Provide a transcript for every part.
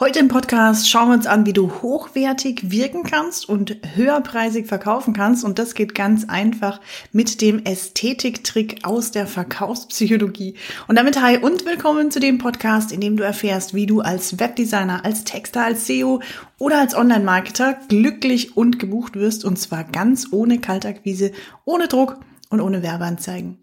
Heute im Podcast schauen wir uns an, wie du hochwertig wirken kannst und höherpreisig verkaufen kannst. Und das geht ganz einfach mit dem Ästhetiktrick aus der Verkaufspsychologie. Und damit hi und willkommen zu dem Podcast, in dem du erfährst, wie du als Webdesigner, als Texter, als SEO oder als Online-Marketer glücklich und gebucht wirst. Und zwar ganz ohne Kaltakquise, ohne Druck und ohne Werbeanzeigen.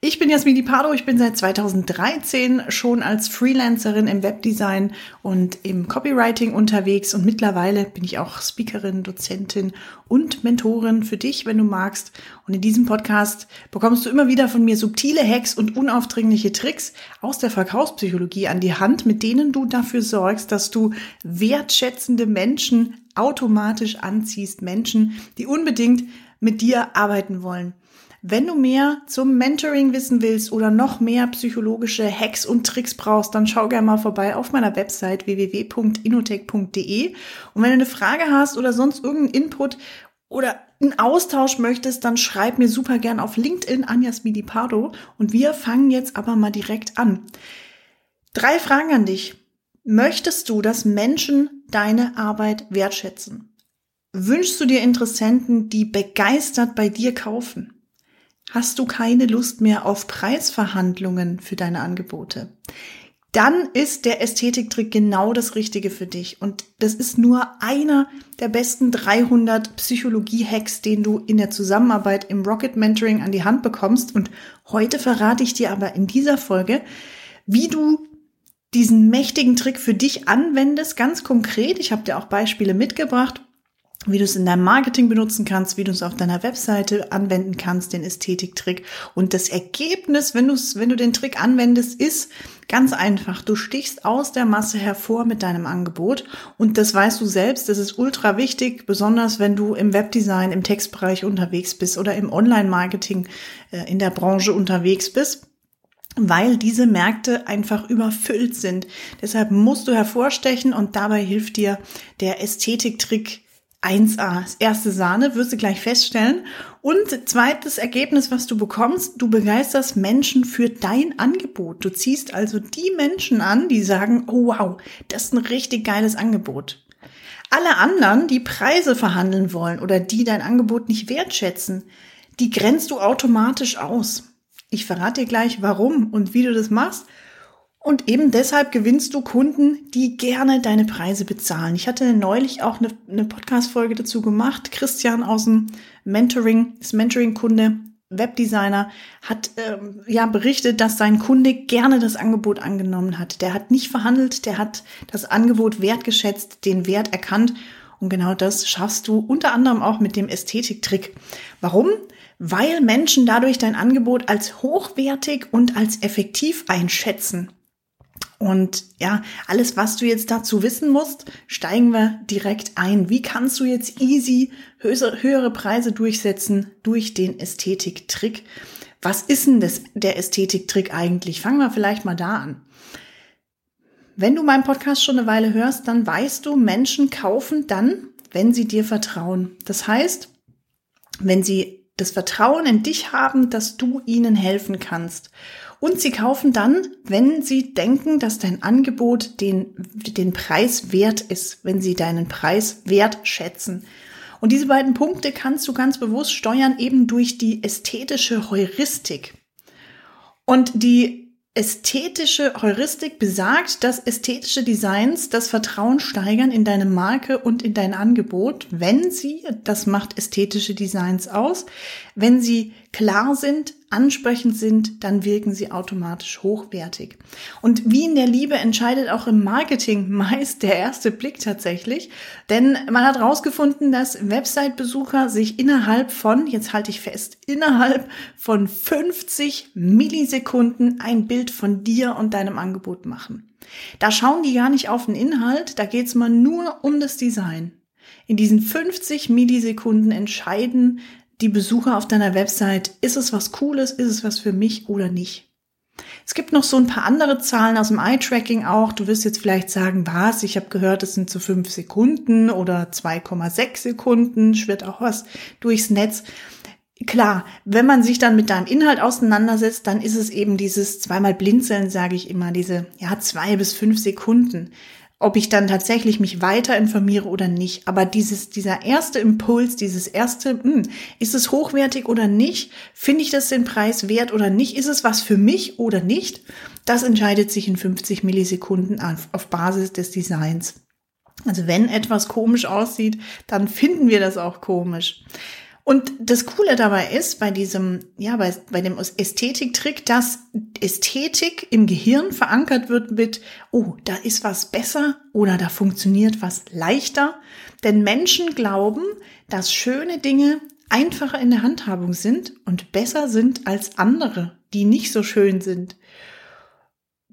Ich bin Jasmini Pardo, ich bin seit 2013 schon als Freelancerin im Webdesign und im Copywriting unterwegs und mittlerweile bin ich auch Speakerin, Dozentin und Mentorin für dich, wenn du magst. Und in diesem Podcast bekommst du immer wieder von mir subtile Hacks und unaufdringliche Tricks aus der Verkaufspsychologie an die Hand, mit denen du dafür sorgst, dass du wertschätzende Menschen automatisch anziehst, Menschen, die unbedingt mit dir arbeiten wollen. Wenn du mehr zum Mentoring wissen willst oder noch mehr psychologische Hacks und Tricks brauchst, dann schau gerne mal vorbei auf meiner Website www.inotech.de. Und wenn du eine Frage hast oder sonst irgendeinen Input oder einen Austausch möchtest, dann schreib mir super gern auf LinkedIn Anjas Pardo. Und wir fangen jetzt aber mal direkt an. Drei Fragen an dich. Möchtest du, dass Menschen deine Arbeit wertschätzen? Wünschst du dir Interessenten, die begeistert bei dir kaufen? Hast du keine Lust mehr auf Preisverhandlungen für deine Angebote? Dann ist der Ästhetiktrick genau das Richtige für dich. Und das ist nur einer der besten 300 Psychologie-Hacks, den du in der Zusammenarbeit im Rocket Mentoring an die Hand bekommst. Und heute verrate ich dir aber in dieser Folge, wie du diesen mächtigen Trick für dich anwendest, ganz konkret. Ich habe dir auch Beispiele mitgebracht wie du es in deinem Marketing benutzen kannst, wie du es auf deiner Webseite anwenden kannst, den Ästhetiktrick. Und das Ergebnis, wenn du es, wenn du den Trick anwendest, ist ganz einfach. Du stichst aus der Masse hervor mit deinem Angebot. Und das weißt du selbst. Das ist ultra wichtig, besonders wenn du im Webdesign, im Textbereich unterwegs bist oder im Online-Marketing äh, in der Branche unterwegs bist weil diese Märkte einfach überfüllt sind. Deshalb musst du hervorstechen und dabei hilft dir der Ästhetiktrick 1A, das erste Sahne, wirst du gleich feststellen. Und zweites Ergebnis, was du bekommst, du begeisterst Menschen für dein Angebot. Du ziehst also die Menschen an, die sagen, oh wow, das ist ein richtig geiles Angebot. Alle anderen, die Preise verhandeln wollen oder die dein Angebot nicht wertschätzen, die grenzt du automatisch aus. Ich verrate dir gleich, warum und wie du das machst. Und eben deshalb gewinnst du Kunden, die gerne deine Preise bezahlen. Ich hatte neulich auch eine, eine Podcast-Folge dazu gemacht. Christian aus dem Mentoring, ist Mentoring-Kunde, Webdesigner, hat ähm, ja berichtet, dass sein Kunde gerne das Angebot angenommen hat. Der hat nicht verhandelt, der hat das Angebot wertgeschätzt, den Wert erkannt. Und genau das schaffst du unter anderem auch mit dem Ästhetiktrick. Warum? Weil Menschen dadurch dein Angebot als hochwertig und als effektiv einschätzen. Und ja, alles, was du jetzt dazu wissen musst, steigen wir direkt ein. Wie kannst du jetzt easy höhere Preise durchsetzen durch den Ästhetiktrick? Was ist denn das, der Ästhetiktrick eigentlich? Fangen wir vielleicht mal da an. Wenn du meinen Podcast schon eine Weile hörst, dann weißt du, Menschen kaufen dann, wenn sie dir vertrauen. Das heißt, wenn sie das Vertrauen in dich haben, dass du ihnen helfen kannst. Und sie kaufen dann, wenn sie denken, dass dein Angebot den, den Preis wert ist, wenn sie deinen Preis wert schätzen. Und diese beiden Punkte kannst du ganz bewusst steuern, eben durch die ästhetische Heuristik. Und die Ästhetische Heuristik besagt, dass ästhetische Designs das Vertrauen steigern in deine Marke und in dein Angebot, wenn sie, das macht ästhetische Designs aus, wenn sie klar sind, ansprechend sind, dann wirken sie automatisch hochwertig. Und wie in der Liebe entscheidet auch im Marketing meist der erste Blick tatsächlich. Denn man hat herausgefunden, dass Website-Besucher sich innerhalb von, jetzt halte ich fest, innerhalb von 50 Millisekunden ein Bild von dir und deinem Angebot machen. Da schauen die gar nicht auf den Inhalt, da geht es mal nur um das Design. In diesen 50 Millisekunden entscheiden die Besucher auf deiner Website, ist es was Cooles, ist es was für mich oder nicht. Es gibt noch so ein paar andere Zahlen aus dem Eye-Tracking auch. Du wirst jetzt vielleicht sagen, was? Ich habe gehört, es sind so fünf Sekunden oder 2,6 Sekunden, schwirrt auch was durchs Netz. Klar, wenn man sich dann mit deinem Inhalt auseinandersetzt, dann ist es eben dieses zweimal blinzeln, sage ich immer, diese ja zwei bis fünf Sekunden. Ob ich dann tatsächlich mich weiter informiere oder nicht. Aber dieses, dieser erste Impuls, dieses erste, hm, ist es hochwertig oder nicht? Finde ich das den Preis wert oder nicht? Ist es was für mich oder nicht? Das entscheidet sich in 50 Millisekunden auf, auf Basis des Designs. Also wenn etwas komisch aussieht, dann finden wir das auch komisch. Und das Coole dabei ist bei diesem, ja, bei, bei dem Ästhetiktrick, dass Ästhetik im Gehirn verankert wird mit, oh, da ist was besser oder da funktioniert was leichter. Denn Menschen glauben, dass schöne Dinge einfacher in der Handhabung sind und besser sind als andere, die nicht so schön sind.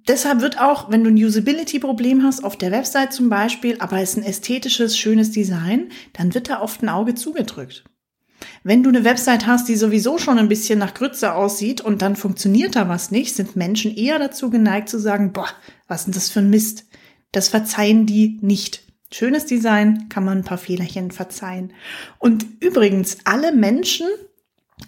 Deshalb wird auch, wenn du ein Usability-Problem hast, auf der Website zum Beispiel, aber es ist ein ästhetisches, schönes Design, dann wird da oft ein Auge zugedrückt. Wenn du eine Website hast, die sowieso schon ein bisschen nach Grütze aussieht und dann funktioniert da was nicht, sind Menschen eher dazu geneigt zu sagen, boah, was ist das für ein Mist? Das verzeihen die nicht. Schönes Design kann man ein paar Fehlerchen verzeihen. Und übrigens, alle Menschen,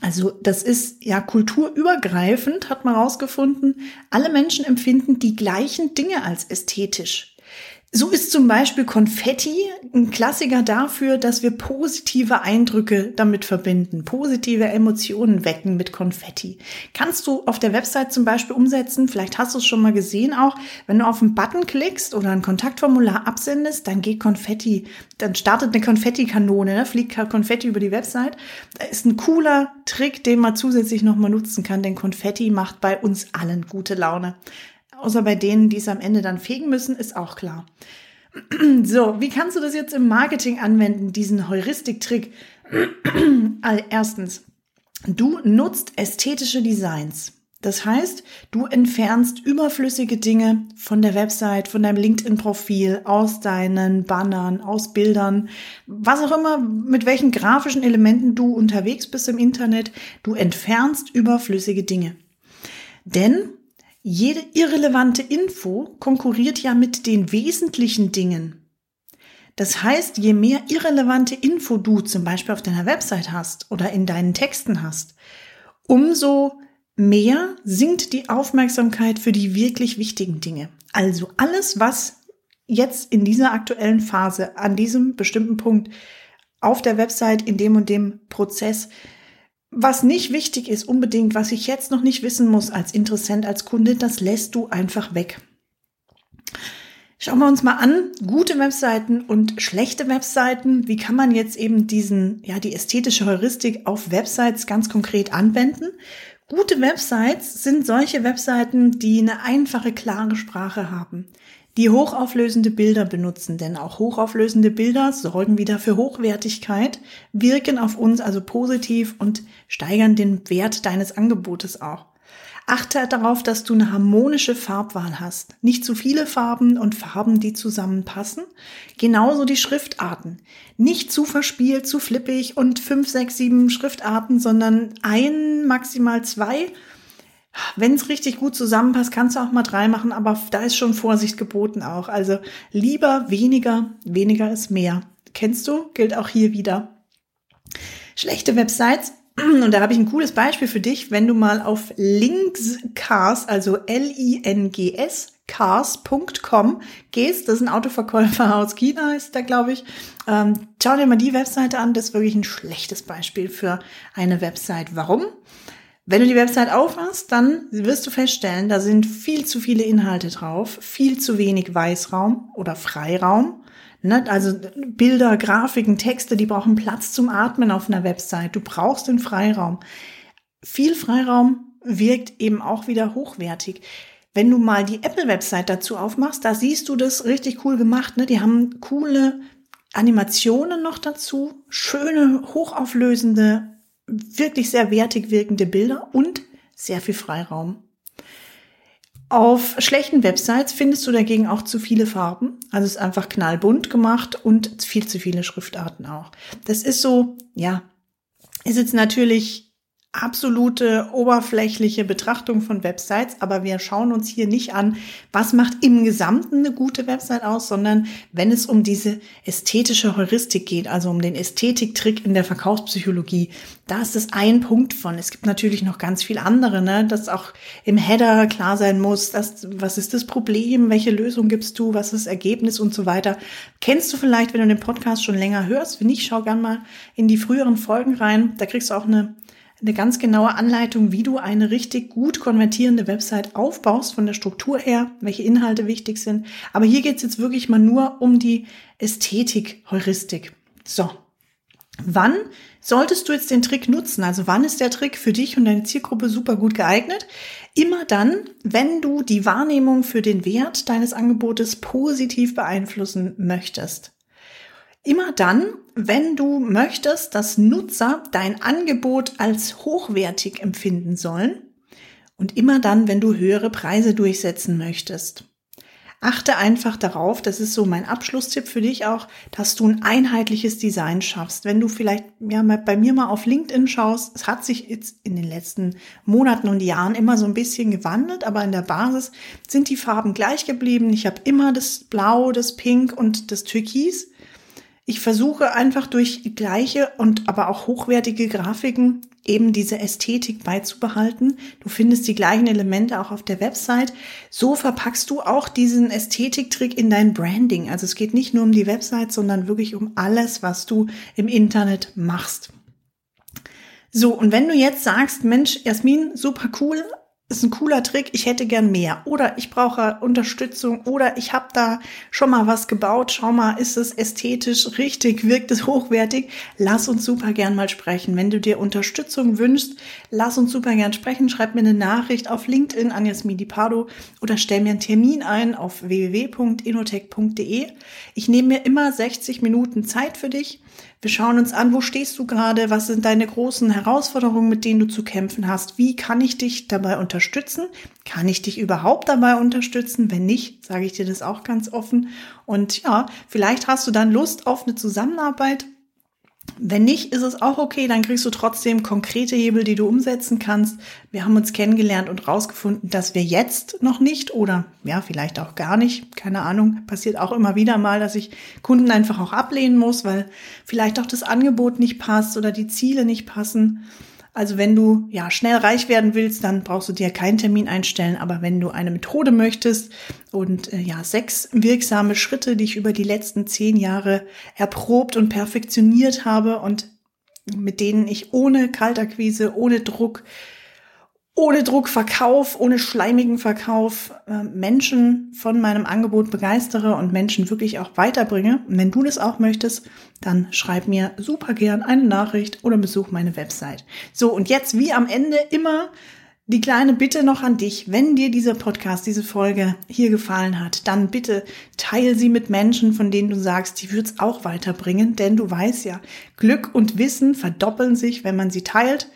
also das ist ja kulturübergreifend, hat man rausgefunden, alle Menschen empfinden die gleichen Dinge als ästhetisch. So ist zum Beispiel Konfetti ein Klassiker dafür, dass wir positive Eindrücke damit verbinden, positive Emotionen wecken mit Konfetti. Kannst du auf der Website zum Beispiel umsetzen, vielleicht hast du es schon mal gesehen auch, wenn du auf einen Button klickst oder ein Kontaktformular absendest, dann geht Konfetti, dann startet eine Konfettikanone, ne? fliegt Konfetti über die Website. Das ist ein cooler Trick, den man zusätzlich nochmal nutzen kann, denn Konfetti macht bei uns allen gute Laune. Außer bei denen, die es am Ende dann fegen müssen, ist auch klar. So, wie kannst du das jetzt im Marketing anwenden, diesen Heuristik-Trick? Erstens, du nutzt ästhetische Designs. Das heißt, du entfernst überflüssige Dinge von der Website, von deinem LinkedIn-Profil, aus deinen Bannern, aus Bildern, was auch immer, mit welchen grafischen Elementen du unterwegs bist im Internet. Du entfernst überflüssige Dinge. Denn jede irrelevante Info konkurriert ja mit den wesentlichen Dingen. Das heißt, je mehr irrelevante Info du zum Beispiel auf deiner Website hast oder in deinen Texten hast, umso mehr sinkt die Aufmerksamkeit für die wirklich wichtigen Dinge. Also alles, was jetzt in dieser aktuellen Phase, an diesem bestimmten Punkt auf der Website, in dem und dem Prozess was nicht wichtig ist unbedingt, was ich jetzt noch nicht wissen muss als Interessent, als Kunde, das lässt du einfach weg. Schauen wir uns mal an, gute Webseiten und schlechte Webseiten. Wie kann man jetzt eben diesen, ja, die ästhetische Heuristik auf Websites ganz konkret anwenden? Gute Websites sind solche Webseiten, die eine einfache, klare Sprache haben die hochauflösende Bilder benutzen, denn auch hochauflösende Bilder sorgen wieder für Hochwertigkeit, wirken auf uns also positiv und steigern den Wert deines Angebotes auch. Achte darauf, dass du eine harmonische Farbwahl hast. Nicht zu viele Farben und Farben, die zusammenpassen. Genauso die Schriftarten. Nicht zu verspielt, zu flippig und fünf, sechs, sieben Schriftarten, sondern ein, maximal zwei wenn es richtig gut zusammenpasst, kannst du auch mal drei machen, aber da ist schon Vorsicht geboten auch. Also lieber weniger, weniger ist mehr. Kennst du? Gilt auch hier wieder. Schlechte Websites. Und da habe ich ein cooles Beispiel für dich, wenn du mal auf Linkscars, also L-I-N-G-S, cars.com gehst. Das ist ein Autoverkäufer aus China, ist da, glaube ich. Ähm, schau dir mal die Webseite an. Das ist wirklich ein schlechtes Beispiel für eine Website. Warum? Wenn du die Website aufmachst, dann wirst du feststellen, da sind viel zu viele Inhalte drauf, viel zu wenig Weißraum oder Freiraum. Ne? Also Bilder, Grafiken, Texte, die brauchen Platz zum Atmen auf einer Website. Du brauchst den Freiraum. Viel Freiraum wirkt eben auch wieder hochwertig. Wenn du mal die Apple-Website dazu aufmachst, da siehst du das richtig cool gemacht. Ne? Die haben coole Animationen noch dazu, schöne, hochauflösende wirklich sehr wertig wirkende Bilder und sehr viel Freiraum. Auf schlechten Websites findest du dagegen auch zu viele Farben. Also es ist einfach knallbunt gemacht und viel zu viele Schriftarten auch. Das ist so, ja, ist jetzt natürlich absolute oberflächliche Betrachtung von Websites, aber wir schauen uns hier nicht an, was macht im Gesamten eine gute Website aus, sondern wenn es um diese ästhetische Heuristik geht, also um den Ästhetiktrick in der Verkaufspsychologie, da ist es ein Punkt von. Es gibt natürlich noch ganz viel andere, ne, dass auch im Header klar sein muss, dass, was ist das Problem, welche Lösung gibst du, was ist das Ergebnis und so weiter. Kennst du vielleicht, wenn du den Podcast schon länger hörst? Wenn nicht, schau gern mal in die früheren Folgen rein. Da kriegst du auch eine eine ganz genaue Anleitung, wie du eine richtig gut konvertierende Website aufbaust von der Struktur her, welche Inhalte wichtig sind. Aber hier geht's jetzt wirklich mal nur um die Ästhetik-Heuristik. So. Wann solltest du jetzt den Trick nutzen? Also wann ist der Trick für dich und deine Zielgruppe super gut geeignet? Immer dann, wenn du die Wahrnehmung für den Wert deines Angebotes positiv beeinflussen möchtest. Immer dann, wenn du möchtest, dass Nutzer dein Angebot als hochwertig empfinden sollen und immer dann, wenn du höhere Preise durchsetzen möchtest. Achte einfach darauf, das ist so mein Abschlusstipp für dich auch, dass du ein einheitliches Design schaffst. Wenn du vielleicht ja, bei mir mal auf LinkedIn schaust, es hat sich jetzt in den letzten Monaten und Jahren immer so ein bisschen gewandelt, aber in der Basis sind die Farben gleich geblieben. Ich habe immer das Blau, das Pink und das Türkis. Ich versuche einfach durch gleiche und aber auch hochwertige Grafiken eben diese Ästhetik beizubehalten. Du findest die gleichen Elemente auch auf der Website. So verpackst du auch diesen Ästhetiktrick in dein Branding. Also es geht nicht nur um die Website, sondern wirklich um alles, was du im Internet machst. So, und wenn du jetzt sagst, Mensch, Jasmin, super cool, ist ein cooler Trick, ich hätte gern mehr. Oder ich brauche Unterstützung. Oder ich habe da schon mal was gebaut, schau mal, ist es ästhetisch richtig, wirkt es hochwertig, lass uns super gern mal sprechen. Wenn du dir Unterstützung wünschst, lass uns super gern sprechen, schreib mir eine Nachricht auf LinkedIn an Jasmin Pardo oder stell mir einen Termin ein auf www.inotech.de. Ich nehme mir immer 60 Minuten Zeit für dich wir schauen uns an, wo stehst du gerade, was sind deine großen Herausforderungen, mit denen du zu kämpfen hast, wie kann ich dich dabei unterstützen, kann ich dich überhaupt dabei unterstützen, wenn nicht, sage ich dir das auch ganz offen. Und ja, vielleicht hast du dann Lust auf eine Zusammenarbeit wenn nicht, ist es auch okay, dann kriegst du trotzdem konkrete Hebel, die du umsetzen kannst. Wir haben uns kennengelernt und rausgefunden, dass wir jetzt noch nicht oder ja, vielleicht auch gar nicht, keine Ahnung, passiert auch immer wieder mal, dass ich Kunden einfach auch ablehnen muss, weil vielleicht auch das Angebot nicht passt oder die Ziele nicht passen. Also wenn du ja schnell reich werden willst, dann brauchst du dir keinen Termin einstellen. Aber wenn du eine Methode möchtest und äh, ja sechs wirksame Schritte, die ich über die letzten zehn Jahre erprobt und perfektioniert habe und mit denen ich ohne Kaltakquise, ohne Druck ohne Druckverkauf, ohne schleimigen Verkauf äh, Menschen von meinem Angebot begeistere und Menschen wirklich auch weiterbringe. Und wenn du das auch möchtest, dann schreib mir super gern eine Nachricht oder besuch meine Website. So, und jetzt wie am Ende immer die kleine Bitte noch an dich, wenn dir dieser Podcast, diese Folge hier gefallen hat, dann bitte teile sie mit Menschen, von denen du sagst, die wird's auch weiterbringen, denn du weißt ja, Glück und Wissen verdoppeln sich, wenn man sie teilt.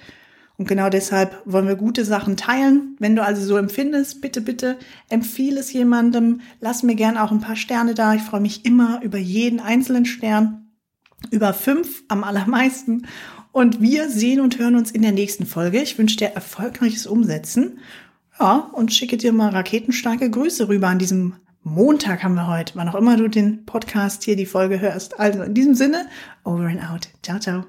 Und genau deshalb wollen wir gute Sachen teilen. Wenn du also so empfindest, bitte, bitte empfehle es jemandem. Lass mir gerne auch ein paar Sterne da. Ich freue mich immer über jeden einzelnen Stern. Über fünf am allermeisten. Und wir sehen und hören uns in der nächsten Folge. Ich wünsche dir erfolgreiches Umsetzen. Ja, und schicke dir mal raketenstarke Grüße rüber an diesem Montag haben wir heute, wann auch immer du den Podcast hier, die Folge hörst. Also in diesem Sinne, over and out. Ciao, ciao.